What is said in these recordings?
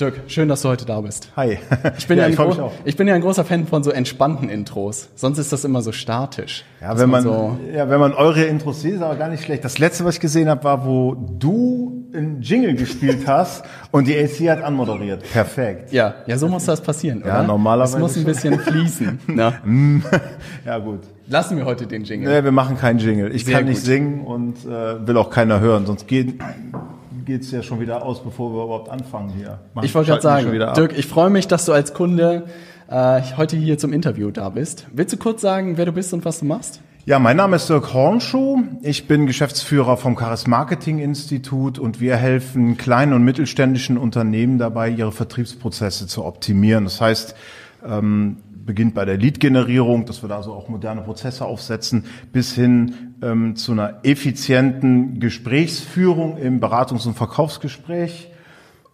Dirk, schön, dass du heute da bist. Hi. Ich bin ja, ja, ich, ich, bin ja ein großer Fan von so entspannten Intros. Sonst ist das immer so statisch. Ja, wenn man, so ja, wenn man eure Intros sieht, ist aber gar nicht schlecht. Das letzte, was ich gesehen habe, war, wo du einen Jingle gespielt hast und die AC hat anmoderiert. Perfekt. Ja, ja, so muss das passieren, oder? Ja, normalerweise. Es muss ein bisschen fließen. ja. ja, gut. Lassen wir heute den Jingle. Nee, wir machen keinen Jingle. Ich Sehr kann nicht gut. singen und äh, will auch keiner hören, sonst geht geht's ja schon wieder aus, bevor wir überhaupt anfangen hier. Man ich wollte gerade sagen, Dirk, ich freue mich, dass du als Kunde äh, heute hier zum Interview da bist. Willst du kurz sagen, wer du bist und was du machst? Ja, mein Name ist Dirk Hornschuh. Ich bin Geschäftsführer vom Charis Marketing Institut und wir helfen kleinen und mittelständischen Unternehmen dabei, ihre Vertriebsprozesse zu optimieren. Das heißt, ähm, beginnt bei der Lead-Generierung, dass wir da so auch moderne Prozesse aufsetzen, bis hin ähm, zu einer effizienten Gesprächsführung im Beratungs- und Verkaufsgespräch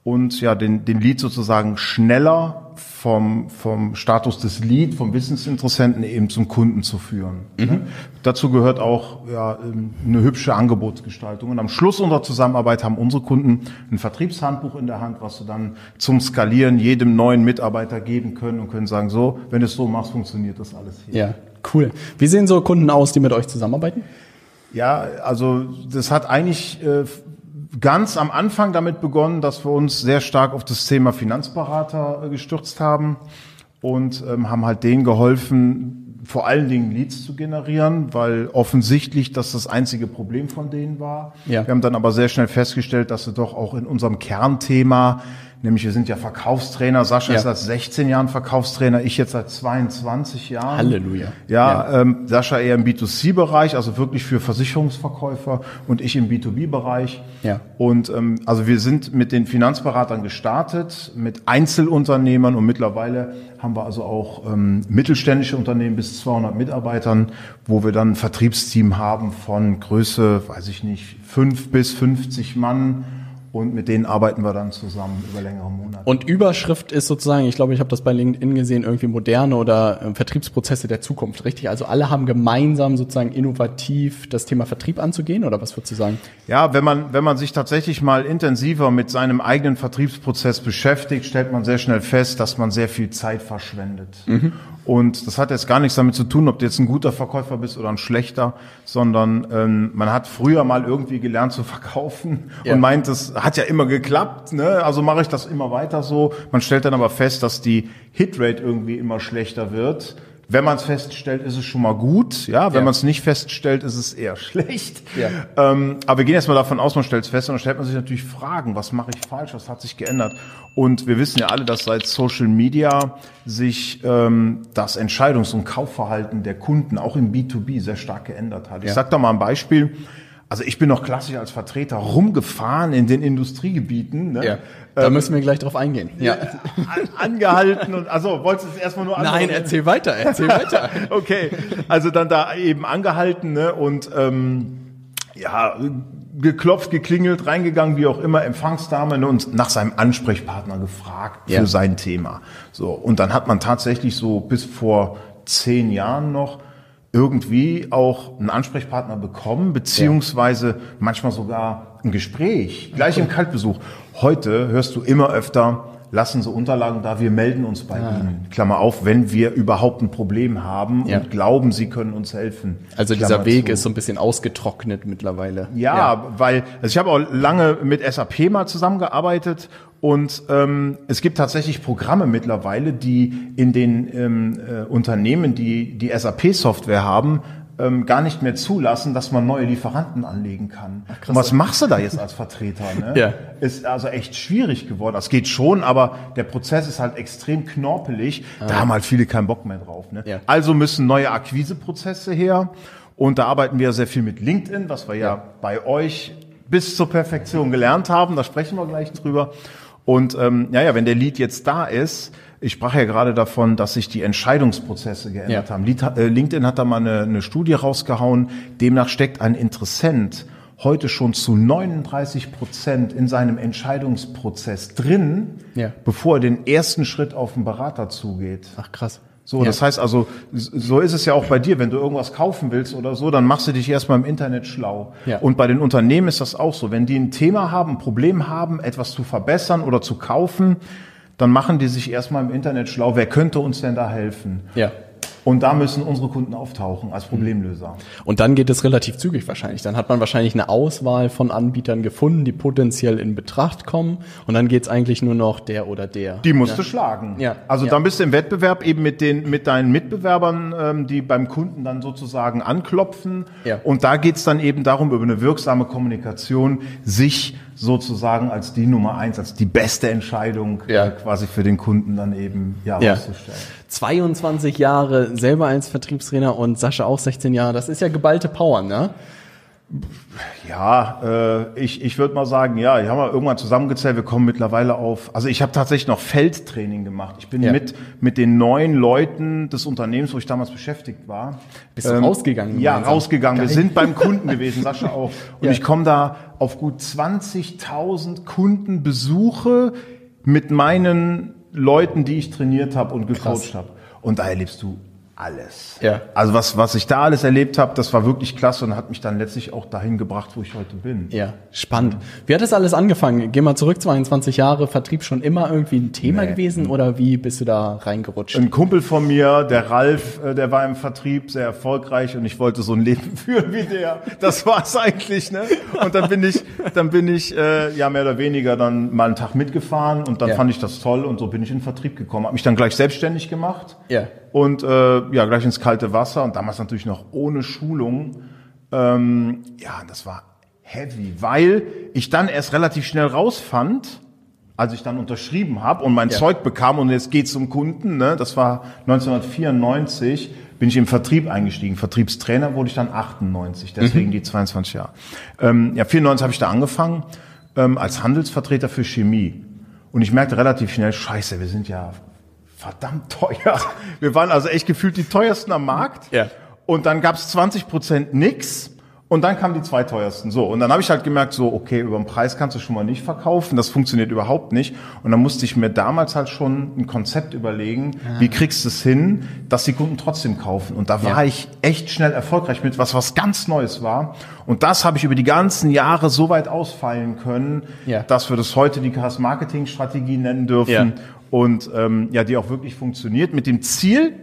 und ja den, den Lead sozusagen schneller vom, vom Status des Lead, vom Wissensinteressenten eben zum Kunden zu führen. Mhm. Dazu gehört auch ja, eine hübsche Angebotsgestaltung. Und am Schluss unserer Zusammenarbeit haben unsere Kunden ein Vertriebshandbuch in der Hand, was sie dann zum Skalieren jedem neuen Mitarbeiter geben können und können sagen, so, wenn du es so machst, funktioniert das alles hier. Ja, cool. Wie sehen so Kunden aus, die mit euch zusammenarbeiten? Ja, also das hat eigentlich äh, ganz am Anfang damit begonnen, dass wir uns sehr stark auf das Thema Finanzberater äh, gestürzt haben und ähm, haben halt denen geholfen, vor allen Dingen Leads zu generieren, weil offensichtlich das das einzige Problem von denen war. Ja. Wir haben dann aber sehr schnell festgestellt, dass sie doch auch in unserem Kernthema Nämlich wir sind ja Verkaufstrainer. Sascha ja. ist seit 16 Jahren Verkaufstrainer, ich jetzt seit 22 Jahren. Halleluja. Ja, ja. Ähm, Sascha eher im B2C-Bereich, also wirklich für Versicherungsverkäufer und ich im B2B-Bereich. Ja. Und ähm, also wir sind mit den Finanzberatern gestartet, mit Einzelunternehmern und mittlerweile haben wir also auch ähm, mittelständische Unternehmen bis 200 Mitarbeitern, wo wir dann ein Vertriebsteam haben von Größe, weiß ich nicht, fünf bis 50 Mann und mit denen arbeiten wir dann zusammen über längere Monate. Und Überschrift ist sozusagen, ich glaube, ich habe das bei LinkedIn gesehen, irgendwie moderne oder äh, Vertriebsprozesse der Zukunft, richtig? Also alle haben gemeinsam sozusagen innovativ das Thema Vertrieb anzugehen oder was würdest du sagen? Ja, wenn man, wenn man sich tatsächlich mal intensiver mit seinem eigenen Vertriebsprozess beschäftigt, stellt man sehr schnell fest, dass man sehr viel Zeit verschwendet. Mhm. Und das hat jetzt gar nichts damit zu tun, ob du jetzt ein guter Verkäufer bist oder ein schlechter, sondern ähm, man hat früher mal irgendwie gelernt zu verkaufen ja. und meint, es hat ja immer geklappt, ne? also mache ich das immer weiter so. Man stellt dann aber fest, dass die Hitrate irgendwie immer schlechter wird wenn man es feststellt, ist es schon mal gut. Ja, wenn ja. man es nicht feststellt, ist es eher schlecht. Ja. Ähm, aber wir gehen erstmal davon aus, man stellt es fest und dann stellt man sich natürlich Fragen, was mache ich falsch, was hat sich geändert? Und wir wissen ja alle, dass seit Social Media sich ähm, das Entscheidungs- und Kaufverhalten der Kunden auch im B2B sehr stark geändert hat. Ich ja. sage da mal ein Beispiel. Also ich bin noch klassisch als Vertreter rumgefahren in den Industriegebieten. Ne? Ja, da ähm, müssen wir gleich drauf eingehen. Ja. Angehalten und also wolltest du es erstmal nur anhalten? Nein, erzähl weiter, erzähl weiter. okay, also dann da eben angehalten ne? und ähm, ja geklopft, geklingelt, reingegangen, wie auch immer, Empfangsdame ne, und nach seinem Ansprechpartner gefragt für ja. sein Thema. So und dann hat man tatsächlich so bis vor zehn Jahren noch irgendwie auch einen Ansprechpartner bekommen, beziehungsweise ja. manchmal sogar ein Gespräch, gleich im Kaltbesuch. Heute hörst du immer öfter, lassen Sie Unterlagen da, wir melden uns bei ah. Ihnen. Klammer auf, wenn wir überhaupt ein Problem haben ja. und glauben, Sie können uns helfen. Also Klammer dieser Weg zu. ist so ein bisschen ausgetrocknet mittlerweile. Ja, ja. weil also ich habe auch lange mit SAP mal zusammengearbeitet und ähm, es gibt tatsächlich Programme mittlerweile, die in den ähm, äh, Unternehmen, die die SAP-Software haben, ähm, gar nicht mehr zulassen, dass man neue Lieferanten anlegen kann. Ach, Und was machst du da jetzt als Vertreter? Ne? ja. Ist also echt schwierig geworden. Das geht schon, aber der Prozess ist halt extrem knorpelig. Ah. Da haben halt viele keinen Bock mehr drauf. Ne? Ja. Also müssen neue Akquiseprozesse her. Und da arbeiten wir sehr viel mit LinkedIn, was wir ja, ja bei euch bis zur Perfektion gelernt haben. Da sprechen wir gleich drüber. Und ähm, ja, ja, wenn der Lead jetzt da ist, Ich sprach ja gerade davon, dass sich die Entscheidungsprozesse geändert Ja. haben. Äh, LinkedIn hat da mal eine, eine Studie rausgehauen. Demnach steckt ein Interessent heute schon zu 39 Prozent in seinem Entscheidungsprozess drin, Ja. bevor er den ersten Schritt auf den Berater zugeht. Ach krass. So, Ja. das heißt also, so ist es ja auch bei dir, wenn du irgendwas kaufen willst oder so, dann machst du dich erstmal im Internet schlau. Ja. Und bei den Unternehmen ist das auch so. Wenn die ein Thema haben, ein Problem haben, etwas zu verbessern oder zu kaufen, dann machen die sich erstmal im Internet schlau. Wer könnte uns denn da helfen? Ja. Und da müssen unsere Kunden auftauchen als Problemlöser. Und dann geht es relativ zügig wahrscheinlich. Dann hat man wahrscheinlich eine Auswahl von Anbietern gefunden, die potenziell in Betracht kommen. Und dann geht es eigentlich nur noch der oder der. Die musst du schlagen. Ja. Also Ja. dann bist du im Wettbewerb eben mit den mit deinen Mitbewerbern, ähm, die beim Kunden dann sozusagen anklopfen. Ja. Und da geht's dann eben darum, über eine wirksame Kommunikation sich sozusagen als die Nummer eins, als die beste Entscheidung Ja. äh, quasi für den Kunden dann eben ja, Ja. herauszustellen. 22 Jahre selber als Vertriebstrainer und Sascha auch 16 Jahre. Das ist ja geballte Power, ne? Ja, äh, ich, ich würde mal sagen, ja, ich habe mal irgendwann zusammengezählt, wir kommen mittlerweile auf, also ich habe tatsächlich noch Feldtraining gemacht. Ich bin Ja. mit, mit den neuen Leuten des Unternehmens, wo ich damals beschäftigt war. Bist du rausgegangen Ja, gemeinsam? rausgegangen. Wir sind beim Kunden gewesen, Sascha auch. Und Ja. ich komme da auf gut 20.000 Kundenbesuche mit meinen Leuten, die ich trainiert habe und gecoacht habe. Und da erlebst du alles. Ja. Also was, was ich da alles erlebt habe, das war wirklich klasse und hat mich dann letztlich auch dahin gebracht, wo ich heute bin. Ja, spannend. Wie hat das alles angefangen? Geh mal zurück, 22 Jahre, Vertrieb schon immer irgendwie ein Thema Nee. gewesen oder wie bist du da reingerutscht? Ein Kumpel von mir, der Ralf, äh, der war im Vertrieb sehr erfolgreich und ich wollte so ein Leben führen wie der. Das war's eigentlich, ne? Und dann bin ich, dann bin ich äh, ja mehr oder weniger dann mal einen Tag mitgefahren und dann Ja. fand ich das toll und so bin ich in den Vertrieb gekommen. Habe mich dann gleich selbstständig gemacht Ja. Und äh, ja gleich ins kalte Wasser und damals natürlich noch ohne Schulung. Ähm, ja, das war heavy, weil ich dann erst relativ schnell rausfand, als ich dann unterschrieben habe und mein Ja. Zeug bekam und jetzt geht's zum Kunden, ne, das war 1994, bin ich im Vertrieb eingestiegen. Vertriebstrainer wurde ich dann 98, deswegen die 22 Jahre. Ähm, ja, 94 habe ich da angefangen ähm, als Handelsvertreter für Chemie. Und ich merkte relativ schnell, scheiße, wir sind ja verdammt teuer. Wir waren also echt gefühlt die teuersten am Markt. Ja. Und dann gab's 20 Prozent nix. Und dann kamen die zwei teuersten. So, und dann habe ich halt gemerkt, so, okay, über den Preis kannst du schon mal nicht verkaufen, das funktioniert überhaupt nicht. Und dann musste ich mir damals halt schon ein Konzept überlegen, wie kriegst du es hin, dass die Kunden trotzdem kaufen. Und da war Ja. ich echt schnell erfolgreich mit, was was ganz Neues war. Und das habe ich über die ganzen Jahre so weit ausfeilen können, Ja. dass wir das heute die Marketing-Strategie nennen dürfen. Ja. Und ähm, ja, die auch wirklich funktioniert mit dem Ziel,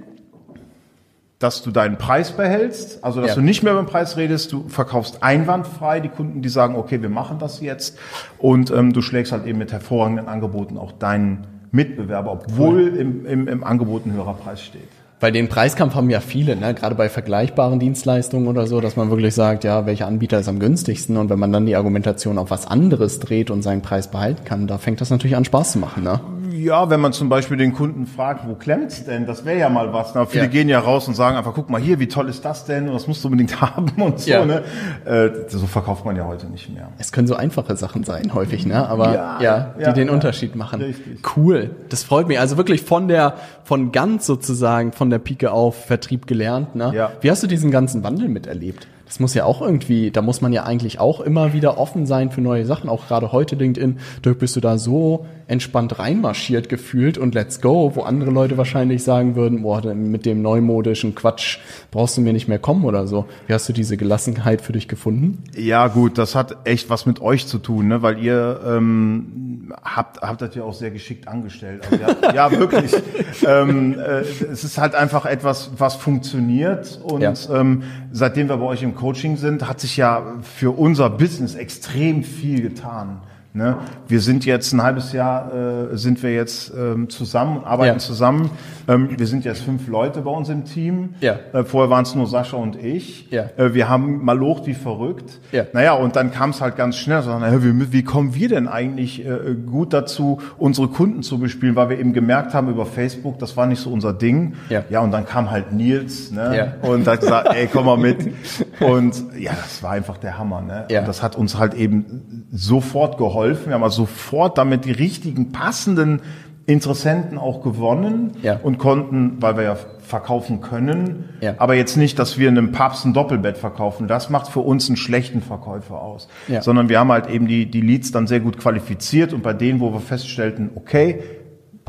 dass du deinen Preis behältst, also dass Ja. du nicht mehr über den Preis redest, du verkaufst einwandfrei die Kunden, die sagen, okay, wir machen das jetzt und ähm, du schlägst halt eben mit hervorragenden Angeboten auch deinen Mitbewerber, obwohl im, im, im Angebot ein höherer Preis steht. Weil den Preiskampf haben ja viele, ne? gerade bei vergleichbaren Dienstleistungen oder so, dass man wirklich sagt, ja, welcher Anbieter ist am günstigsten und wenn man dann die Argumentation auf was anderes dreht und seinen Preis behalten kann, da fängt das natürlich an Spaß zu machen. Ne? Ja, wenn man zum Beispiel den Kunden fragt, wo klemmt's denn? Das wäre ja mal was. Na, viele Ja. gehen ja raus und sagen einfach, guck mal hier, wie toll ist das denn? Und das musst du unbedingt haben und so. Ja. Ne? Äh, so verkauft man ja heute nicht mehr. Es können so einfache Sachen sein, häufig, ne? Aber ja, Ja, die den. Unterschied machen. Richtig. Cool. Das freut mich. Also wirklich von der, von ganz sozusagen, von der Pike auf Vertrieb gelernt, ne? Ja. Wie hast du diesen ganzen Wandel miterlebt? Das muss ja auch irgendwie, da muss man ja eigentlich auch immer wieder offen sein für neue Sachen. Auch gerade heute LinkedIn, Dirk, bist du da so entspannt reinmarschiert gefühlt und let's go, wo andere Leute wahrscheinlich sagen würden, boah, mit dem neumodischen Quatsch brauchst du mir nicht mehr kommen oder so. Wie hast du diese Gelassenheit für dich gefunden? Ja, gut, das hat echt was mit euch zu tun, ne? weil ihr ähm, habt, habt das ja auch sehr geschickt angestellt. Also, ja, ja, wirklich. ähm, äh, es ist halt einfach etwas, was funktioniert und Ja. ähm, seitdem wir bei euch im Coaching sind, hat sich ja für unser Business extrem viel getan. Ne? Wir sind jetzt ein halbes Jahr, äh, sind wir jetzt ähm, zusammen, arbeiten Ja. zusammen. Ähm, wir sind jetzt fünf Leute bei uns im Team. Ja. Äh, vorher waren es nur Sascha und ich. Ja. Äh, wir haben malocht wie verrückt. Ja. Naja, und dann kam es halt ganz schnell, so, naja, wie, wie kommen wir denn eigentlich äh, gut dazu, unsere Kunden zu bespielen, weil wir eben gemerkt haben über Facebook, das war nicht so unser Ding. Ja. ja und dann kam halt Nils ne? Ja. und hat gesagt, ey, komm mal mit. Und ja, das war einfach der Hammer. Ne? Ja. Und das hat uns halt eben sofort geholfen. Wir haben also sofort damit die richtigen, passenden Interessenten auch gewonnen Ja. und konnten, weil wir ja verkaufen können, Ja. aber jetzt nicht, dass wir einem Papst ein Doppelbett verkaufen. Das macht für uns einen schlechten Verkäufer aus. Ja. Sondern wir haben halt eben die, die Leads dann sehr gut qualifiziert und bei denen, wo wir feststellten, okay,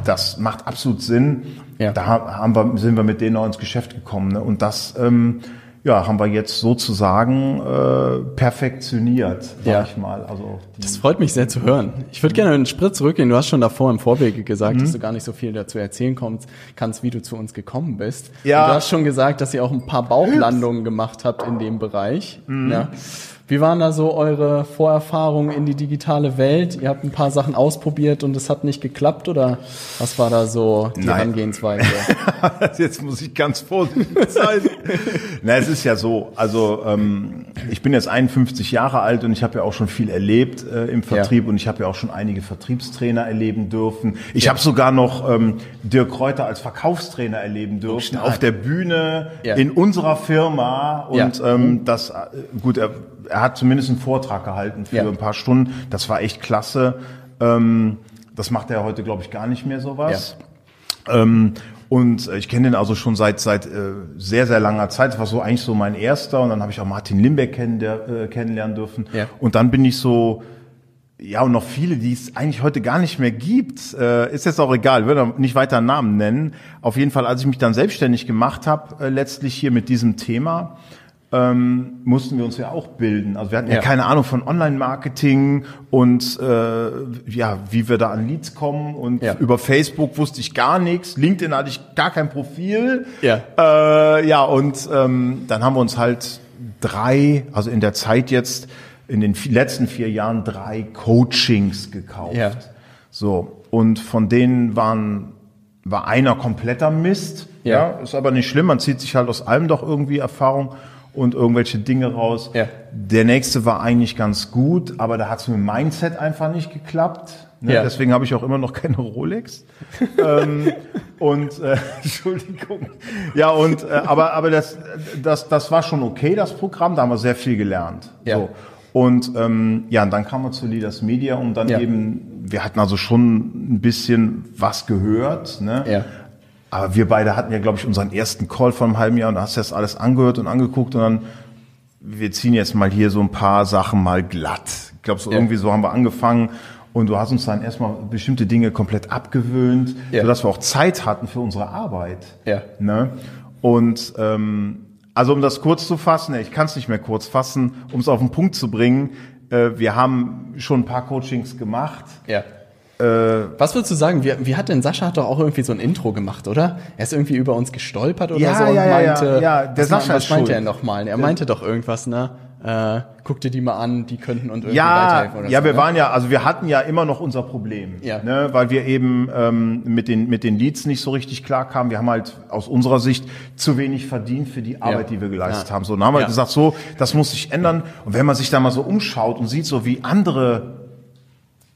das macht absolut Sinn, Ja. da ha- haben wir, sind wir mit denen auch ins Geschäft gekommen. Ne? Und das ähm, ja, haben wir jetzt sozusagen äh, perfektioniert, sag Ja. ich mal. Also Das freut mich sehr zu hören. Ich würde gerne einen Schritt zurückgehen. Du hast schon davor im Vorwege gesagt, Mhm. dass du gar nicht so viel dazu erzählen kommst, kannst, wie du zu uns gekommen bist. Ja. Und du hast schon gesagt, dass ihr auch ein paar Bauchlandungen gemacht habt in dem Bereich. Mhm. Ja. Wie waren da so eure Vorerfahrungen in die digitale Welt? Ihr habt ein paar Sachen ausprobiert und es hat nicht geklappt oder was war da so die Nein. Herangehensweise? Jetzt muss ich ganz vorsichtig sein. Na, es ist ja so. Also ähm, ich bin jetzt 51 Jahre alt und ich habe ja auch schon viel erlebt äh, im Vertrieb und ich habe ja auch schon einige Vertriebstrainer erleben dürfen. Ich habe sogar noch ähm, Dirk Kräuter als Verkaufstrainer erleben dürfen auf der Bühne Ja. in unserer Firma und Ja. ähm, das äh, gut. Er, er hat zumindest einen Vortrag gehalten für Ja. ein paar Stunden. Das war echt klasse. Ähm, das macht er heute, glaube ich, gar nicht mehr sowas. Ähm, und äh, ich kenne den also schon seit seit äh, sehr sehr langer Zeit. Das war so eigentlich so mein erster. Und dann habe ich auch Martin Limbeck kenn, der, äh, kennenlernen dürfen. Ja. Und dann bin ich so ja und noch viele, die es eigentlich heute gar nicht mehr gibt. Äh, ist jetzt auch egal, ich würde nicht weiter Namen nennen. Auf jeden Fall, als ich mich dann selbstständig gemacht habe, äh, letztlich hier mit diesem Thema. Ähm, mussten wir uns ja auch bilden. Also wir hatten ja, Ja. keine Ahnung von Online-Marketing und äh, ja, wie wir da an Leads kommen. Und Ja. über Facebook wusste ich gar nichts. LinkedIn hatte ich gar kein Profil. Ja. Äh, ja, und ähm, dann haben wir uns halt drei, also in der Zeit jetzt, in den letzten vier Jahren drei Coachings gekauft. Ja. So, und von denen waren, war einer kompletter Mist. Ja. Ja. ist aber nicht schlimm, man zieht sich halt aus allem doch irgendwie Erfahrung und irgendwelche Dinge raus. Ja. Der nächste war eigentlich ganz gut, aber da hat es mit dem Mindset einfach nicht geklappt. Ne? Ja. Deswegen habe ich auch immer noch keine Rolex. ähm, und äh, Entschuldigung. Ja, und äh, aber aber das das das war schon okay, das Programm. Da haben wir sehr viel gelernt. Ja. So. Und ähm, ja, und dann kam man zu Leaders Media und dann Ja. eben, wir hatten also schon ein bisschen was gehört. Ne? Ja. Aber wir beide hatten ja, glaube ich, unseren ersten Call vor einem halben Jahr und hast das alles angehört und angeguckt und dann, wir ziehen jetzt mal hier so ein paar Sachen mal glatt. Ich glaube, so Ja. irgendwie so haben wir angefangen und du hast uns dann erstmal bestimmte Dinge komplett abgewöhnt, Ja. sodass wir auch Zeit hatten für unsere Arbeit. Ja. Ne? Und ähm, also um das kurz zu fassen, ich kann es nicht mehr kurz fassen, um es auf den Punkt zu bringen, äh, wir haben schon ein paar Coachings gemacht. Ja. Was würdest du sagen? Wie, wie hat denn Sascha hat doch auch irgendwie so ein Intro gemacht, oder? Er ist irgendwie über uns gestolpert oder Ja, so und ja, ja, meinte, ja, ja, der was, Sascha was meinte schuld. er nochmal? Er meinte doch irgendwas, ne? Äh, guck dir die mal an, die könnten und irgendwie Ja, weiterhelfen oder ja, so. wir ne? waren ja, also wir hatten ja immer noch unser Problem, Ja. ne, weil wir eben ähm, mit den mit den Leads nicht so richtig klar kamen. Wir haben halt aus unserer Sicht zu wenig verdient für die Arbeit, die wir geleistet Ja. haben. So, dann haben wir Ja. gesagt, so, das muss sich ändern. Und wenn man sich da mal so umschaut und sieht, so wie andere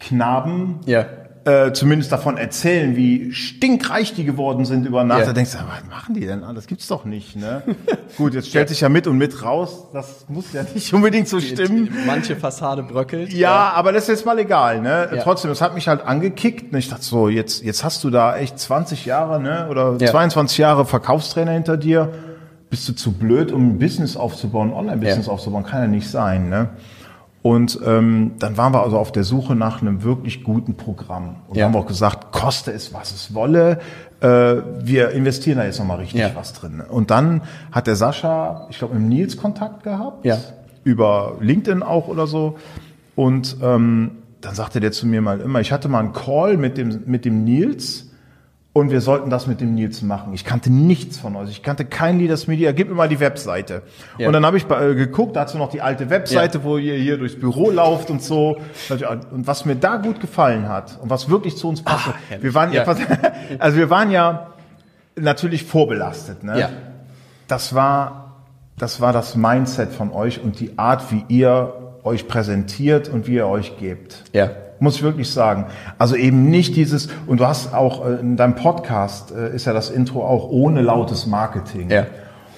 Knaben Ja. äh, zumindest davon erzählen, wie stinkreich die geworden sind über Nacht. Ja. Da denkst du, was machen die denn? Das gibt's doch nicht. Ne? Gut, jetzt stellt sich ja mit und mit raus. Das muss ja nicht unbedingt so stimmen. Manche Fassade bröckelt. Ja, aber das ist jetzt mal egal, ne? Ja. Trotzdem, es hat mich halt angekickt. Und ich dachte so, jetzt, jetzt hast du da echt 20 Jahre, ne? Oder Ja. 22 Jahre Verkaufstrainer hinter dir. Bist du zu blöd, um ein Business aufzubauen, Online-Business Ja. aufzubauen? Kann ja nicht sein, ne? Und ähm, dann waren wir also auf der Suche nach einem wirklich guten Programm. Und Ja. haben auch gesagt, koste es, was es wolle. Äh, wir investieren da jetzt nochmal richtig Ja. was drin. Und dann hat der Sascha, ich glaube, mit dem Nils Kontakt gehabt. Ja. Über LinkedIn auch oder so. Und ähm, dann sagte der zu mir mal immer, ich hatte mal einen Call mit dem, mit dem Nils und wir sollten das mit dem Nils machen. Ich kannte nichts von euch. Ich kannte kein Leaders Media. Gib mir mal die Webseite. Ja. Und dann habe ich bei- äh, geguckt, da hast du noch die alte Webseite, Ja. wo ihr hier durchs Büro lauft und so. Und was mir da gut gefallen hat und was wirklich zu uns passte. herrlich. wir waren Ja. etwas, also wir waren ja natürlich vorbelastet. Ne? Ja. Das war, das war das Mindset von euch und die Art, wie ihr euch präsentiert und wie ihr euch gebt. Ja. Muss ich wirklich sagen. Also eben nicht dieses, und du hast auch äh, in deinem Podcast äh, ist ja das Intro auch ohne lautes Marketing. Ja.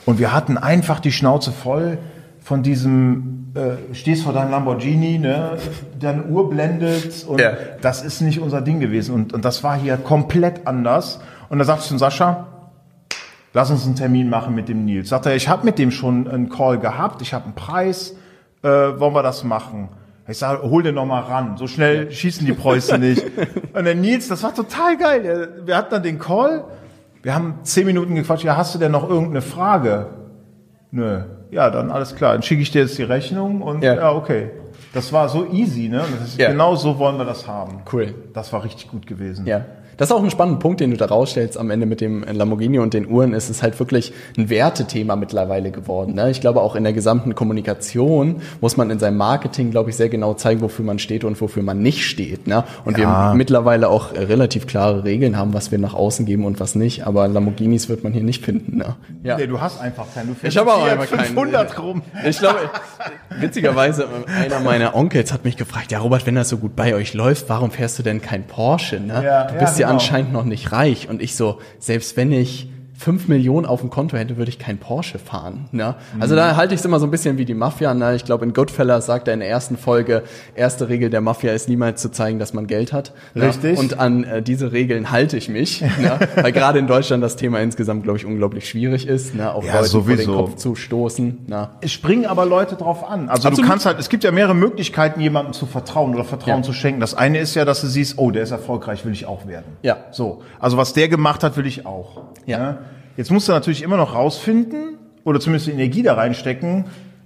Und wir hatten einfach die Schnauze voll von diesem äh, stehst vor deinem Lamborghini, ne, deine Uhr blendet und Ja. das ist nicht unser Ding gewesen. Und, und das war hier komplett anders. Und da sagte ich zu Sascha, lass uns einen Termin machen mit dem Nils. Sagt er, ich habe mit dem schon einen Call gehabt, ich habe einen Preis, äh, wollen wir das machen? Ich sage, hol den noch mal ran. So schnell schießen die Preußen nicht. Und der Nils, das war total geil. Wir hatten dann den Call. Wir haben zehn Minuten gequatscht. Ja, hast du denn noch irgendeine Frage? Nö. Ja, dann alles klar. Dann schicke ich dir jetzt die Rechnung und Ja. ja, okay. Das war so easy, ne? Das ist, Ja. Genau so wollen wir das haben. Cool. Das war richtig gut gewesen. Ja. Das ist auch ein spannender Punkt, den du da rausstellst am Ende mit dem Lamborghini und den Uhren. Es ist halt wirklich ein Wertethema mittlerweile geworden. Ne? Ich glaube, auch in der gesamten Kommunikation muss man in seinem Marketing, glaube ich, sehr genau zeigen, wofür man steht und wofür man nicht steht. Ne? Und Ja. wir mittlerweile auch äh, relativ klare Regeln haben, was wir nach außen geben und was nicht. Aber Lamborghinis wird man hier nicht finden. Ne? Ja. Nee, du hast einfach keinen. Du fährst Ich habe auch einfach keinen. 500 rum. Ich glaube, witzigerweise, einer meiner Onkels hat mich gefragt, ja Robert, wenn das so gut bei euch läuft, warum fährst du denn kein Porsche? Ne? Ja, du ja, bist ja, genau. anscheinend noch nicht reich. Und ich so, selbst wenn ich fünf Millionen auf dem Konto hätte, würde ich kein Porsche fahren. Ne? Also Mhm. da halte ich es immer so ein bisschen wie die Mafia. Ne? Ich glaube, in Goodfellas sagt er in der ersten Folge, erste Regel der Mafia ist niemals zu zeigen, dass man Geld hat. Ne? Richtig. Und an äh, diese Regeln halte ich mich. ne? Weil gerade in Deutschland das Thema insgesamt, glaube ich, unglaublich schwierig ist, ne? auch Ja, Leuten vor den sowieso. Kopf zu stoßen. Ne? Es springen aber Leute drauf an. Also Absolut. du kannst halt, es gibt ja mehrere Möglichkeiten, jemandem zu vertrauen oder Vertrauen Ja. zu schenken. Das eine ist ja, dass du siehst, oh, der ist erfolgreich, will ich auch werden. Ja. So. Also was der gemacht hat, will ich auch. Ja. Jetzt musst du natürlich immer noch rausfinden oder zumindest die Energie da reinstecken.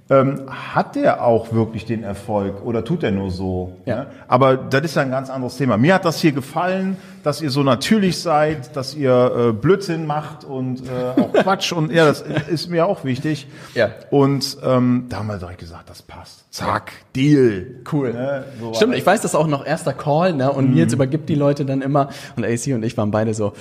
Ähm, hat der auch wirklich den Erfolg oder tut er nur so? Ja. Ne? Aber das ist ja ein ganz anderes Thema. Mir hat das hier gefallen, dass ihr so natürlich seid, dass ihr äh, Blödsinn macht und äh, auch Quatsch und ja, das ist mir auch wichtig. Ja. Und ähm, da haben wir direkt gesagt, das passt. Zack, Deal. Cool. Ne, so Stimmt, ich weiß das auch noch erster Call, ne? Und Mhm. Nils übergibt die Leute dann immer und AC und ich waren beide so,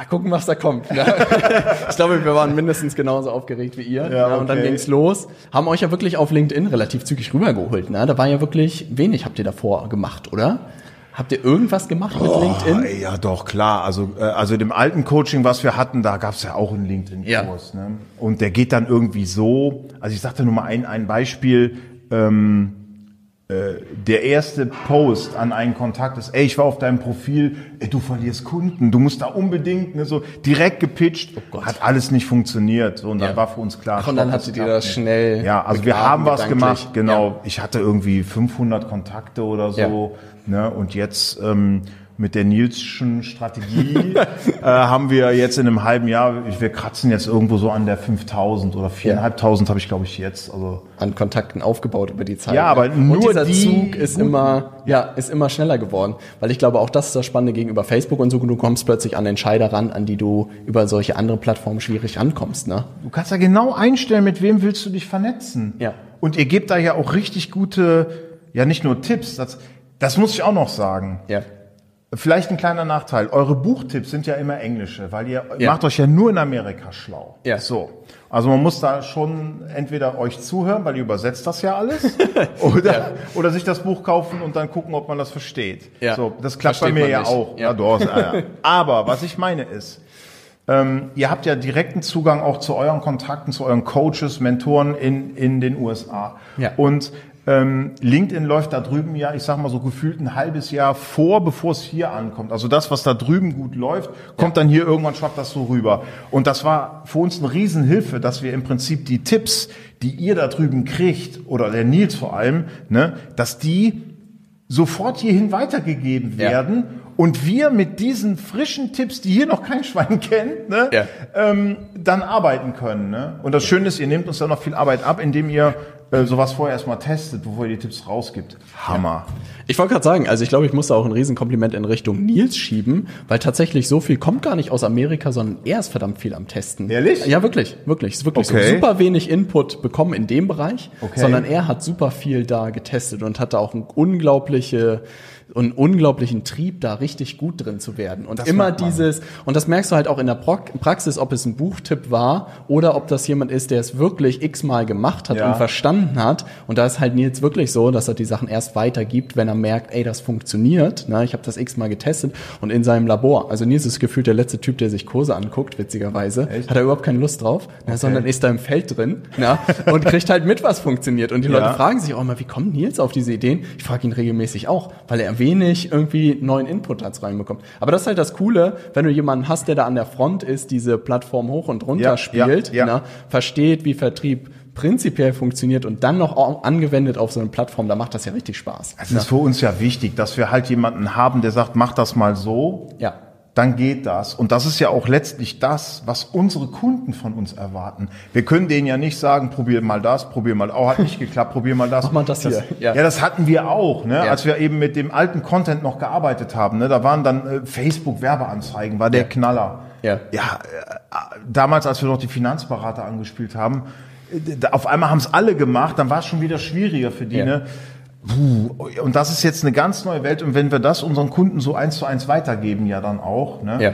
mal gucken, was da kommt. Ne? ich glaube, wir waren mindestens genauso aufgeregt wie ihr. Ja, ne? Und dann okay. ging's los. Haben euch ja wirklich auf LinkedIn relativ zügig rübergeholt. Ne? Da war ja wirklich wenig habt ihr davor gemacht, oder? Habt ihr irgendwas gemacht mit Oh, LinkedIn? ey, ja, doch, klar. Also, äh, also dem alten Coaching, was wir hatten, da gab's ja auch einen LinkedIn-Kurs. Ne? Und der geht dann irgendwie so, also ich sagte nur mal ein, ein Beispiel, ähm, äh, der erste Post an einen Kontakt ist, ey, ich war auf deinem Profil, ey, du verlierst Kunden, du musst da unbedingt, ne, so direkt gepitcht, Gott. hat alles nicht funktioniert. So, und dann Ja. war für uns klar. Und dann hattet ihr das schnell Ja, also wir haben was gemacht, genau. Ja. Ich hatte irgendwie 500 Kontakte oder so. Ne? Und jetzt ähm, mit der Nilsschen Strategie äh, haben wir jetzt in einem halben Jahr, wir kratzen jetzt irgendwo so an der 5000 oder 4.500 habe ich glaube ich jetzt. Also an Kontakten aufgebaut über die Zeit. Ja, aber ne? und nur dieser die Zug ist guten- immer, ja, ist immer schneller geworden, weil ich glaube, auch das ist das Spannende gegenüber Facebook und so. Du kommst plötzlich an Entscheider ran, an die du über solche andere Plattformen schwierig rankommst, ne? du kannst ja genau einstellen, mit wem willst du dich vernetzen. Ja. Und ihr gebt da ja auch richtig gute, ja nicht nur Tipps, das, das muss ich auch noch sagen. Ja. Vielleicht ein kleiner Nachteil. Eure Buchtipps sind ja immer englische, weil ihr Ja. macht euch ja nur in Amerika schlau. Ja. So. Also man muss da schon entweder euch zuhören, weil ihr übersetzt das ja alles, oder, oder sich das Buch kaufen und dann gucken, ob man das versteht. Ja. So, das klappt Versteht bei mir ja nicht. auch. Ja. Ja. doch, ja, ja. Aber was ich meine ist, ähm, ihr habt ja direkten Zugang auch zu euren Kontakten, zu euren Coaches, Mentoren in, in den USA. Ja. Und ähm, LinkedIn läuft da drüben ja, ich sag mal so gefühlt ein halbes Jahr vor, bevor es hier ankommt. Also das, was da drüben gut läuft, kommt dann hier irgendwann schwappt das so rüber. Und das war für uns eine Riesenhilfe, dass wir im Prinzip die Tipps, die ihr da drüben kriegt, oder der Nils vor allem, ne, dass die sofort hierhin weitergegeben Ja. werden und wir mit diesen frischen Tipps, die hier noch kein Schwein kennt, ne, Ja. ähm, dann arbeiten können. Ne? Und das Schöne ist, ihr nehmt uns dann noch viel Arbeit ab, indem ihr äh, sowas vorher erstmal testet, bevor ihr die Tipps rausgibt. Hammer. Ich wollte gerade sagen, also ich glaube, ich muss da auch ein Riesenkompliment in Richtung Nils schieben, weil tatsächlich so viel kommt gar nicht aus Amerika, sondern er ist verdammt viel am Testen. Ehrlich? Ja, wirklich, wirklich. Ist wirklich Okay. so. Super wenig Input bekommen in dem Bereich, Okay. sondern er hat super viel da getestet und hat da auch eine unglaubliche einen unglaublichen Trieb, da richtig gut drin zu werden. Und Das immer dieses, und das merkst du halt auch in der Pro Praxis, ob es ein Buchtipp war oder ob das jemand ist, der es wirklich x-mal gemacht hat Ja. und verstanden hat. Und da ist halt Nils wirklich so, dass er die Sachen erst weitergibt, wenn er merkt, ey, das funktioniert. Ne? Ich habe das x-mal getestet und in seinem Labor. Also Nils ist gefühlt der letzte Typ, der sich Kurse anguckt, witzigerweise. Echt? Hat er überhaupt keine Lust drauf, ne? sondern ist da im Feld drin ne? und kriegt halt mit, was funktioniert. Und die Leute Ja. fragen sich auch immer, wie kommt Nils auf diese Ideen? Ich frage ihn regelmäßig auch, weil er wenig irgendwie neuen Input dazu reinbekommt. Aber das ist halt das Coole, wenn du jemanden hast, der da an der Front ist, diese Plattform hoch und runter Ja, spielt, ja, ja. Ne? versteht, wie Vertrieb prinzipiell funktioniert und dann noch angewendet auf so eine Plattform, da macht das ja richtig Spaß. Es ist für uns ja wichtig, dass wir halt jemanden haben, der sagt, mach das mal so. Ja. dann geht das. Und das ist ja auch letztlich das, was unsere Kunden von uns erwarten. Wir können denen ja nicht sagen, probier mal das, probier mal, oh, hat nicht geklappt, probier mal das. Mach mal das hier. Ja. Ja. das hatten wir auch, ne? Ja. als wir eben mit dem alten Content noch gearbeitet haben. Ne? Da waren dann äh, Facebook-Werbeanzeigen, war der Ja. Knaller. Ja. ja äh, damals, als wir noch die Finanzberater angespielt haben, auf einmal haben es alle gemacht, dann war es schon wieder schwieriger für die. Ja. Ne? Puh, und das ist jetzt eine ganz neue Welt. Und wenn wir das unseren Kunden so eins zu eins weitergeben, ja dann auch, ne, Ja.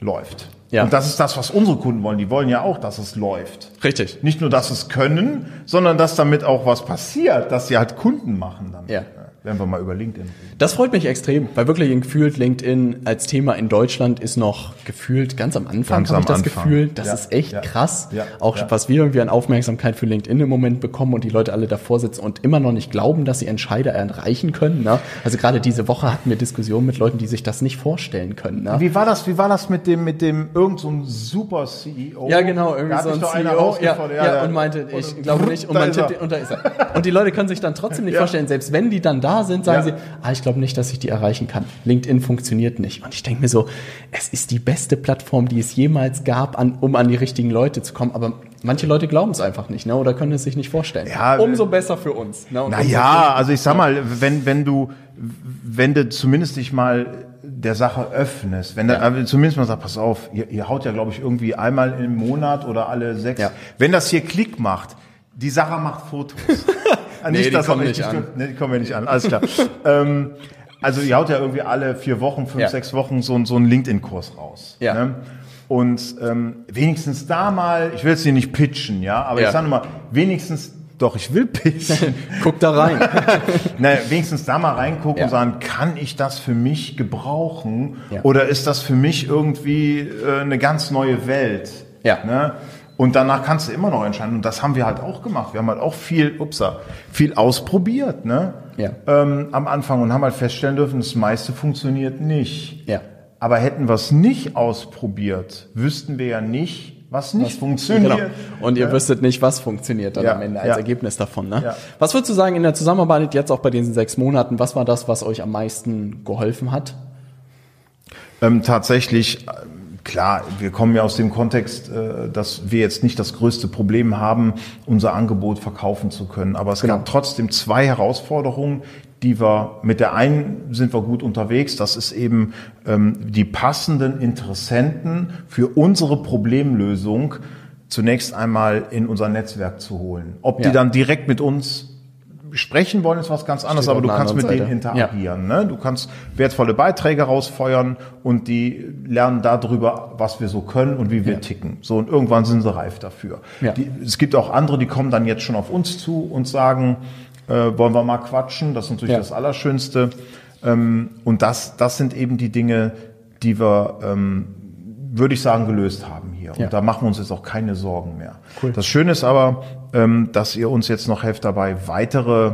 läuft. Ja. Und das ist das, was unsere Kunden wollen. Die wollen ja auch, dass es läuft. Richtig. Nicht nur, dass es können, sondern dass damit auch was passiert, dass sie halt Kunden machen dann. Ja. Wenn wir mal über LinkedIn. Das freut mich extrem, weil wirklich gefühlt LinkedIn als Thema in Deutschland ist noch gefühlt ganz am Anfang, habe ich das Anfang. Gefühl. Das Ja, ist echt ja, krass. ja, Auch was wir irgendwie an Aufmerksamkeit für LinkedIn im Moment bekommen und die Leute alle davor sitzen und immer noch nicht glauben, dass sie Entscheider erreichen können. Ne? Also gerade diese Woche hatten wir Diskussionen mit Leuten, die sich das nicht vorstellen können. Ne? Wie war das, wie war das mit dem, mit dem, irgend so ein super CEO? Ja, genau, irgendwie Da so ein doch CEO, ja, und meinte, ich glaube nicht, und, da man ist tippt, und da ist er. Und die Leute können sich dann trotzdem nicht vorstellen, selbst wenn die dann da sind, sagen Ja. sie, ah, ich glaube nicht, dass ich die erreichen kann. LinkedIn funktioniert nicht. Und ich denke mir so, es ist die beste Plattform, die es jemals gab, an, um an die richtigen Leute zu kommen, aber manche Leute glauben es einfach nicht, ne, oder können es sich nicht vorstellen. Ja, Umso besser für uns. Ne, Naja, also ich sag mal, wenn, wenn du, wenn du zumindest dich mal der Sache öffnest, wenn du aber zumindest mal sagst, pass auf, ihr, ihr haut ja, glaube ich, irgendwie einmal im Monat oder alle sechs. Ja. Wenn das hier Klick macht, die Sache macht Fotos. Ah, Nee, die dass kommen nicht an. Nee, die kommen ja nicht an, alles klar. ähm, also ihr haut ja irgendwie alle vier Wochen, fünf, Ja. sechs Wochen so, so einen LinkedIn-Kurs raus. Ja. Ne? Und ähm, wenigstens da mal, ich will jetzt hier nicht pitchen, ja, aber Ja. ich sage mal, wenigstens, doch, ich will pitchen. Guck da rein. naja, wenigstens da mal reingucken Ja. und sagen, kann ich das für mich gebrauchen? Ja. Oder ist das für mich irgendwie äh, eine ganz neue Welt? Ja. Ne? Und danach kannst du immer noch entscheiden. Und das haben wir halt auch gemacht. Wir haben halt auch viel, upsa, viel ausprobiert, ne? Ja. Ähm, am Anfang und haben halt feststellen dürfen, das meiste funktioniert nicht. Ja. Aber hätten wir es nicht ausprobiert, wüssten wir ja nicht, was nicht funktioniert. Genau. Und ihr wüsstet nicht, was funktioniert dann Ja, am Ende als ja. Ergebnis davon. Ne? Ja. Was würdest du sagen in der Zusammenarbeit jetzt auch bei diesen sechs Monaten, was war das, was euch am meisten geholfen hat? Ähm, tatsächlich, äh, klar, wir kommen ja aus dem Kontext, äh, dass wir jetzt nicht das größte Problem haben, unser Angebot verkaufen zu können. Aber es Genau. gab trotzdem zwei Herausforderungen, die wir, mit der einen sind wir gut unterwegs, das ist eben ähm, die passenden Interessenten für unsere Problemlösung zunächst einmal in unser Netzwerk zu holen. Ob Ja. die dann direkt mit uns sprechen wollen, ist was ganz anderes, aber du kannst mit anderen denen Seite. Ja. interagieren. Ne? Du kannst wertvolle Beiträge rausfeuern und die lernen darüber, was wir so können und wie wir Ja. ticken. So und irgendwann sind sie reif dafür. Ja. Die, es gibt auch andere, die kommen dann jetzt schon auf uns zu und sagen, äh, wollen wir mal quatschen? Das ist natürlich das Allerschönste. Ähm, und das, das sind eben die Dinge, die wir, ähm, würde ich sagen, gelöst haben hier. Ja. Und da machen wir uns jetzt auch keine Sorgen mehr. Cool. Das Schöne ist aber, ähm, dass ihr uns jetzt noch helft dabei, weitere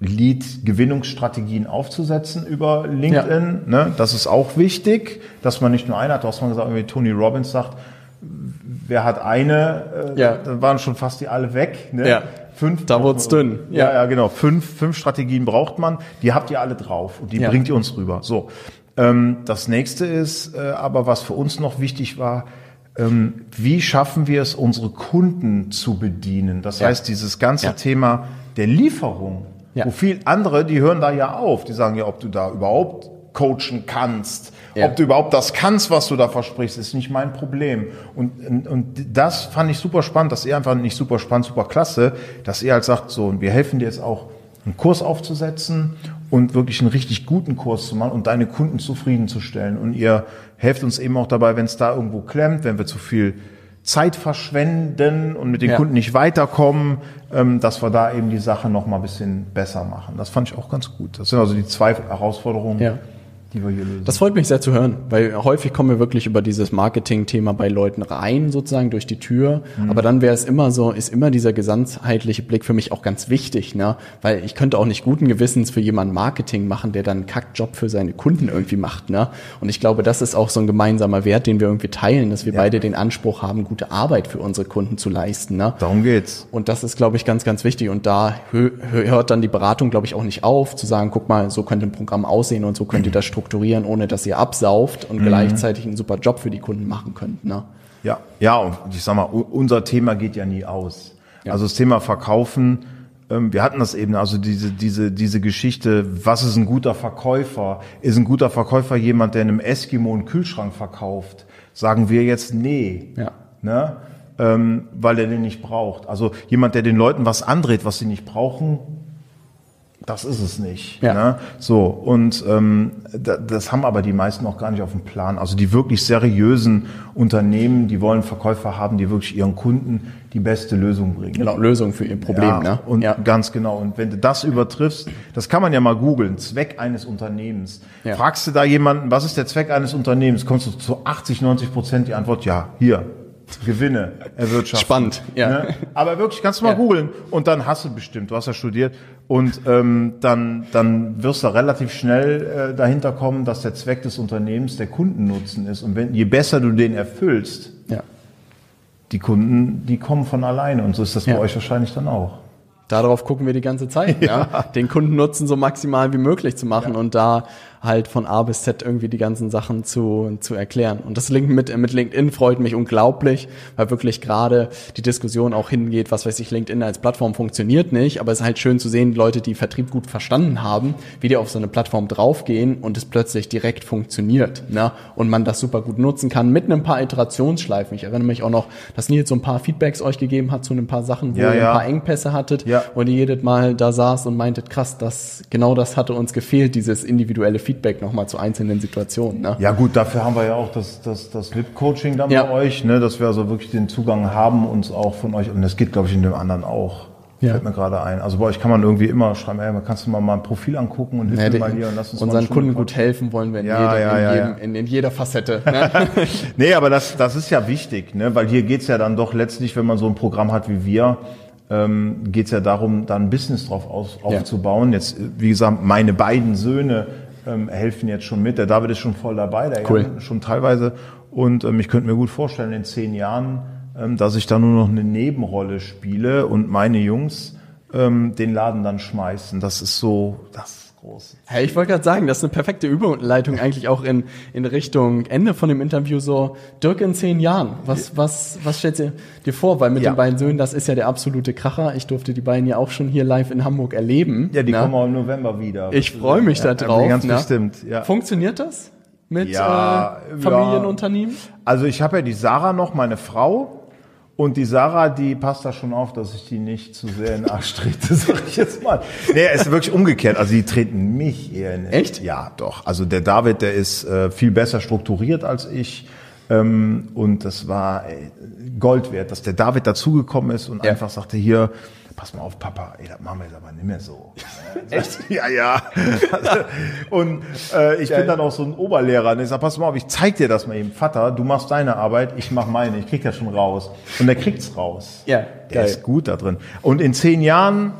Lead-Gewinnungsstrategien aufzusetzen über LinkedIn. Ne? Das ist auch wichtig, dass man nicht nur eine hat. Du hast mal gesagt, wie Tony Robbins sagt, wer hat eine, äh, Ja. dann waren schon fast die alle weg. Ne? Ja. Fünf Da man- dünn. Ja. Ja. ja, genau. Fünf, fünf Strategien braucht man. Die habt ihr alle drauf und die Ja. bringt ihr uns rüber. So. Ähm, das nächste ist äh, aber, was für uns noch wichtig war, ähm, wie schaffen wir es, unsere Kunden zu bedienen? Das Ja. heißt, dieses ganze Ja. Thema der Lieferung, Ja. wo viel andere, die hören da ja auf. Die sagen ja, ob du da überhaupt coachen kannst, ob du überhaupt das kannst, was du da versprichst, ist nicht mein Problem. Und, und, und das fand ich super spannend, dass ihr einfach nicht super spannend, super klasse, dass ihr halt sagt, so, und wir helfen dir jetzt auch, einen Kurs aufzusetzen und wirklich einen richtig guten Kurs zu machen und deine Kunden zufriedenzustellen. Und ihr helft uns eben auch dabei, wenn es da irgendwo klemmt, wenn wir zu viel Zeit verschwenden und mit den Ja. Kunden nicht weiterkommen, ähm, dass wir da eben die Sache noch mal ein bisschen besser machen. Das fand ich auch ganz gut. Das sind also die zwei Herausforderungen, Ja. Die wir hier lösen. Das freut mich sehr zu hören, weil häufig kommen wir wirklich über dieses Marketing-Thema bei Leuten rein, sozusagen durch die Tür. Mhm. Aber dann wäre es immer so, ist immer dieser gesamtheitliche Blick für mich auch ganz wichtig, ne? Weil ich könnte auch nicht guten Gewissens für jemanden Marketing machen, der dann einen Kackjob für seine Kunden irgendwie macht, ne? Und ich glaube, das ist auch so ein gemeinsamer Wert, den wir irgendwie teilen, dass wir Ja. beide den Anspruch haben, gute Arbeit für unsere Kunden zu leisten, ne? Darum geht's. Und das ist, glaube ich, ganz, ganz wichtig. Und da hö- hö- hört dann die Beratung, glaube ich, auch nicht auf, zu sagen, guck mal, so könnte ein Programm aussehen und so könnt ihr das strukturieren, ohne dass ihr absauft und gleichzeitig einen super Job für die Kunden machen könnt. Ne? Ja, ja, und ich sag mal, unser Thema geht ja nie aus. Also das Thema Verkaufen, ähm, wir hatten das eben, also diese, diese, diese Geschichte, was ist ein guter Verkäufer? Ist ein guter Verkäufer jemand, der einem Eskimo einen Kühlschrank verkauft? Sagen wir jetzt nee. Ja. Ne? Ähm, weil er den nicht braucht. Also jemand, der den Leuten was andreht, was sie nicht brauchen, das ist es nicht. Ja. Ne? So, und ähm, da, das haben aber die meisten auch gar nicht auf dem Plan. Also die wirklich seriösen Unternehmen, die wollen Verkäufer haben, die wirklich ihren Kunden die beste Lösung bringen. Genau, Lösung für ihr Problem. Ja, ne? Und ja. ganz genau. Und wenn du das übertriffst, das kann man ja mal googeln, Zweck eines Unternehmens. Ja. Fragst du da jemanden, was ist der Zweck eines Unternehmens, kommst du zu 80, 90 Prozent die Antwort, ja, hier, Gewinne erwirtschaften. Spannend, ja. Ne? Aber wirklich, kannst du mal Ja. googeln und dann hast du bestimmt, du hast ja studiert und ähm, dann, dann wirst du relativ schnell äh, dahinter kommen, dass der Zweck des Unternehmens der Kundennutzen ist. Und wenn, je besser du den erfüllst, ja. die Kunden, die kommen von alleine und so ist das Ja. bei euch wahrscheinlich dann auch. Darauf gucken wir die ganze Zeit, ja. den Kundennutzen so maximal wie möglich zu machen und da halt von A bis Z irgendwie die ganzen Sachen zu, zu erklären. Und das Link mit, mit LinkedIn freut mich unglaublich, weil wirklich gerade die Diskussion auch hingeht, was weiß ich, LinkedIn als Plattform funktioniert nicht, aber es ist halt schön zu sehen, Leute, die Vertrieb gut verstanden haben, wie die auf so eine Plattform draufgehen und es plötzlich direkt funktioniert, ne? Und man das super gut nutzen kann mit ein paar Iterationsschleifen. Ich erinnere mich auch noch, dass Nils so ein paar Feedbacks euch gegeben hat zu ein paar Sachen, wo Ja, ihr ja. ein paar Engpässe hattet Ja. und ihr jedes Mal da saß und meintet, krass, das, genau das hatte uns gefehlt, dieses individuelle Feedback nochmal zu einzelnen Situationen. Ne? Ja gut, dafür haben wir ja auch das, das, das VIP-Coaching dann Ja. bei euch, ne, dass wir also wirklich den Zugang haben, uns auch von euch, und das geht, glaube ich, in dem anderen auch. Ja. Fällt mir gerade ein. Also bei euch kann man irgendwie immer schreiben, ey, kannst du mal mein Profil angucken und hilf Ja, mir mal hier und lass uns mal unseren Stunde Kunden gut helfen wollen wir in, Ja, jeder, ja, in, ja, jedem, ja. In, in jeder Facette. Ne? Nee, aber das, das ist ja wichtig, ne? weil hier geht's ja dann doch letztlich, wenn man so ein Programm hat wie wir, ähm, geht's ja darum, da ein Business drauf aus, Ja. aufzubauen. Jetzt, äh, wie gesagt, meine beiden Söhne ähm, helfen jetzt schon mit. Der David ist schon voll dabei, der Cool. Jan schon teilweise. Und ähm, ich könnte mir gut vorstellen, in zehn Jahren, ähm, dass ich da nur noch eine Nebenrolle spiele und meine Jungs ähm, den Laden dann schmeißen. Das ist so, das groß. Hey, ich wollte gerade sagen, das ist eine perfekte Überleitung eigentlich auch in, in Richtung Ende von dem Interview so, Dirk in zehn Jahren, was, was, was stellst du dir vor? Weil mit Ja. den beiden Söhnen, das ist ja der absolute Kracher. Ich durfte die beiden ja auch schon hier live in Hamburg erleben. Ja, die ne? kommen auch im November wieder. Ich freue mich Ja, da drauf. Ganz ne? bestimmt, ja. Funktioniert das mit Ja, äh, Familienunternehmen? Also ich habe ja die Sarah noch, meine Frau. Und die Sarah, die passt da schon auf, dass ich die nicht zu sehr in den Arsch trete, sag ich jetzt mal. Nee, es ist wirklich umgekehrt. Also die treten mich eher in den Echt? Ja, doch. Also der David, der ist äh, viel besser strukturiert als ich. Ähm, und das war ey, Gold wert, dass der David dazugekommen ist und Ja. einfach sagte, hier, pass mal auf, Papa, ey, das machen wir jetzt aber nicht mehr so. Echt? Ja, ja. und äh, ich bin dann auch so ein Oberlehrer. Und ich sag, pass mal auf, ich zeig dir das mal eben. Vater, du machst deine Arbeit, ich mach meine. Ich krieg das schon raus. Und der kriegt's raus. Ja, Der geil. ist gut da drin. Und in zehn Jahren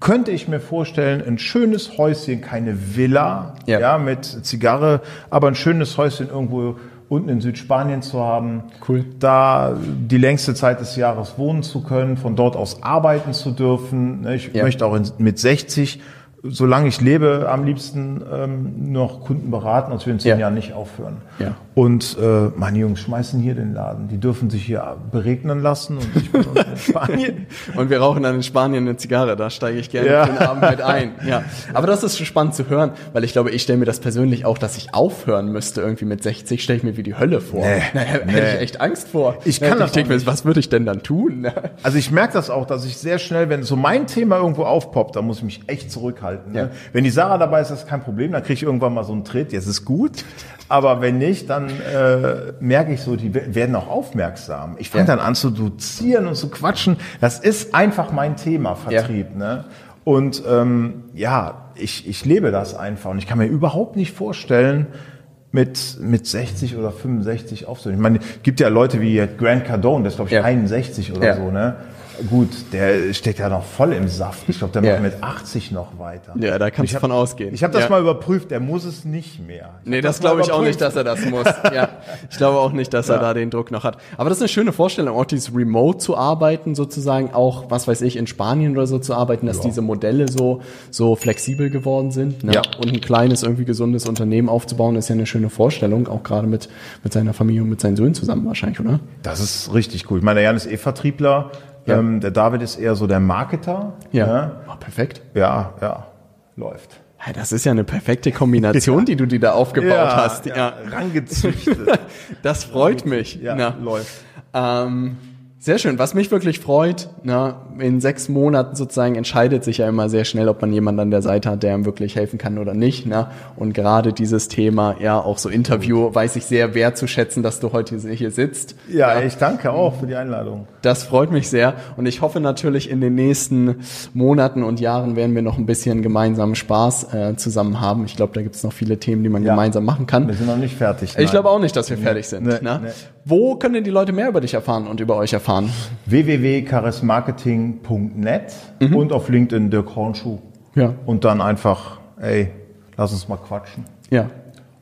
könnte ich mir vorstellen, ein schönes Häuschen, keine Villa, Ja. ja. mit Zigarre, aber ein schönes Häuschen irgendwo unten in Südspanien zu haben. Cool. Da die längste Zeit des Jahres wohnen zu können, von dort aus arbeiten zu dürfen. Ne, Ich Ja. möchte auch in, mit 60, solange ich lebe, am liebsten ähm, noch Kunden beraten, als wir in zehn Ja. Jahren nicht aufhören. Ja. Und äh, meine Jungs schmeißen hier den Laden. Die dürfen sich hier beregnen lassen und ich bin in Spanien. und wir rauchen dann in Spanien eine Zigarre. Da steige ich gerne ja. den Abend mit ein. Ja, aber das ist schon spannend zu hören, weil ich glaube, ich stelle mir das persönlich auch, dass ich aufhören müsste irgendwie mit 60. Stelle ich mir wie die Hölle vor. Nee, da hätte nee. ich echt Angst vor. Ich kann das ich denke mir, was würde ich denn dann tun? Also ich merke das auch, dass ich sehr schnell, wenn so mein Thema irgendwo aufpoppt, da muss ich mich echt zurückhalten. Ne? Ja. Wenn die Sarah dabei ist, ist das kein Problem. Dann kriege ich irgendwann mal so einen Tritt. Jetzt ist gut. Aber wenn nicht, dann äh, merke ich so, die werden auch aufmerksam. Ich fange ja. dann an zu dozieren und zu quatschen. Das ist einfach mein Thema, Vertrieb. Ja. Ne? Und ähm, ja, ich, ich lebe das einfach. Und ich kann mir überhaupt nicht vorstellen, mit, mit 60 oder 65 aufzunehmen. Ich meine, gibt ja Leute wie Grant Cardone, der ist glaube ich ja. 61 oder so, ne? Gut, der steckt ja noch voll im Saft. Ich glaube, der ja. macht mit 80 noch weiter. Ja, da kannst du von ausgehen. Ich habe das ja. mal überprüft, der muss es nicht mehr. Ich nee, das, das glaube ich auch nicht, dass er das muss. ja, ich glaube auch nicht, dass ja. er da den Druck noch hat. Aber das ist eine schöne Vorstellung, auch dieses Remote zu arbeiten, sozusagen, auch, was weiß ich, in Spanien oder so zu arbeiten, dass diese Modelle so, so flexibel geworden sind. Ne? Ja. Und ein kleines, irgendwie gesundes Unternehmen aufzubauen, ist ja eine schöne Vorstellung, auch gerade mit, mit seiner Familie und mit seinen Söhnen zusammen wahrscheinlich, oder? Das ist richtig cool. Ich meine, der Jan ist eh Vertriebler ja. Ähm, der David ist eher so der Marketer. Ja. ja. Oh, perfekt. Ja, ja, läuft. Das ist ja eine perfekte Kombination, ja. die du dir da aufgebaut ja, hast. Ja, ja. rangezüchtet. das freut mich. Ja, Na. läuft. Ähm, sehr schön. Was mich wirklich freut, na, in sechs Monaten sozusagen entscheidet sich ja immer sehr schnell, ob man jemanden an der Seite hat, der ihm wirklich helfen kann oder nicht. Na? Und gerade dieses Thema, ja, auch so Interview, weiß ich sehr wertzuschätzen, dass du heute hier sitzt. Ja, ja, ich danke auch für die Einladung. Das freut mich sehr. Und ich hoffe natürlich, in den nächsten Monaten und Jahren werden wir noch ein bisschen gemeinsamen Spaß äh, zusammen haben. Ich glaube, da gibt es noch viele Themen, die man ja. gemeinsam machen kann. Wir sind noch nicht fertig. Nein. Ich glaube auch nicht, dass wir nee. fertig sind. Nee. Nee. Wo können denn die Leute mehr über dich erfahren und über euch erfahren? www.charismarketing.net mhm. und auf LinkedIn Dirk Hornschuh. Ja. Und dann einfach, ey, lass uns mal quatschen. Ja.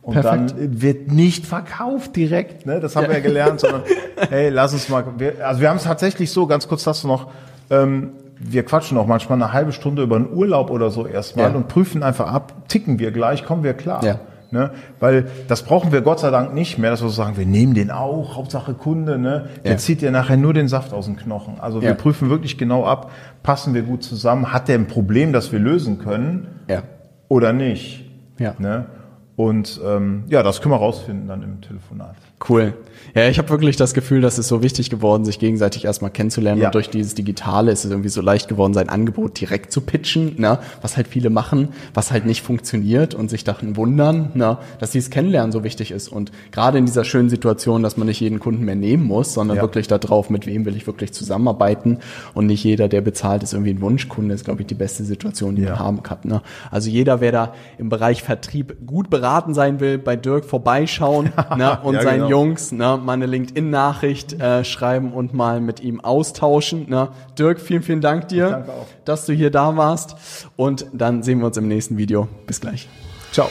Und Perfekt. dann wird nicht verkauft direkt, ne? Das haben ja. wir ja gelernt, sondern hey, lass uns mal. Wir, also wir haben es tatsächlich so, ganz kurz das noch, ähm, wir quatschen auch manchmal eine halbe Stunde über einen Urlaub oder so erstmal ja. und prüfen einfach ab, ticken wir gleich, kommen wir klar. Ja. Ne? Weil das brauchen wir Gott sei Dank nicht mehr, dass wir so sagen, wir nehmen den auch, Hauptsache Kunde, ne? Der ja. zieht dir nachher nur den Saft aus dem Knochen. Also wir prüfen wirklich genau ab, passen wir gut zusammen, hat der ein Problem, das wir lösen können ja. oder nicht. Ja. Ne? Und ähm, ja, das können wir rausfinden dann im Telefonat. Cool. Ja, ich habe wirklich das Gefühl, dass es so wichtig geworden, sich gegenseitig erstmal kennenzulernen. Ja. Und durch dieses Digitale ist es irgendwie so leicht geworden, sein Angebot direkt zu pitchen, ne? was halt viele machen, was halt nicht funktioniert und sich dachten wundern, ne? dass dieses Kennenlernen so wichtig ist. Und gerade in dieser schönen Situation, dass man nicht jeden Kunden mehr nehmen muss, sondern ja. wirklich darauf, mit wem will ich wirklich zusammenarbeiten und nicht jeder, der bezahlt, ist irgendwie ein Wunschkunde, ist, glaube ich, die beste Situation, die ja. man haben kann. Ne? Also jeder, wer da im Bereich Vertrieb gut beraten sein will, bei Dirk vorbeischauen ne? und ja, seinen genau. Jungs ne? mal eine LinkedIn-Nachricht äh, schreiben und mal mit ihm austauschen. Ne? Dirk, vielen, vielen Dank dir, dass du hier da warst. Und dann sehen wir uns im nächsten Video. Bis gleich. Ciao.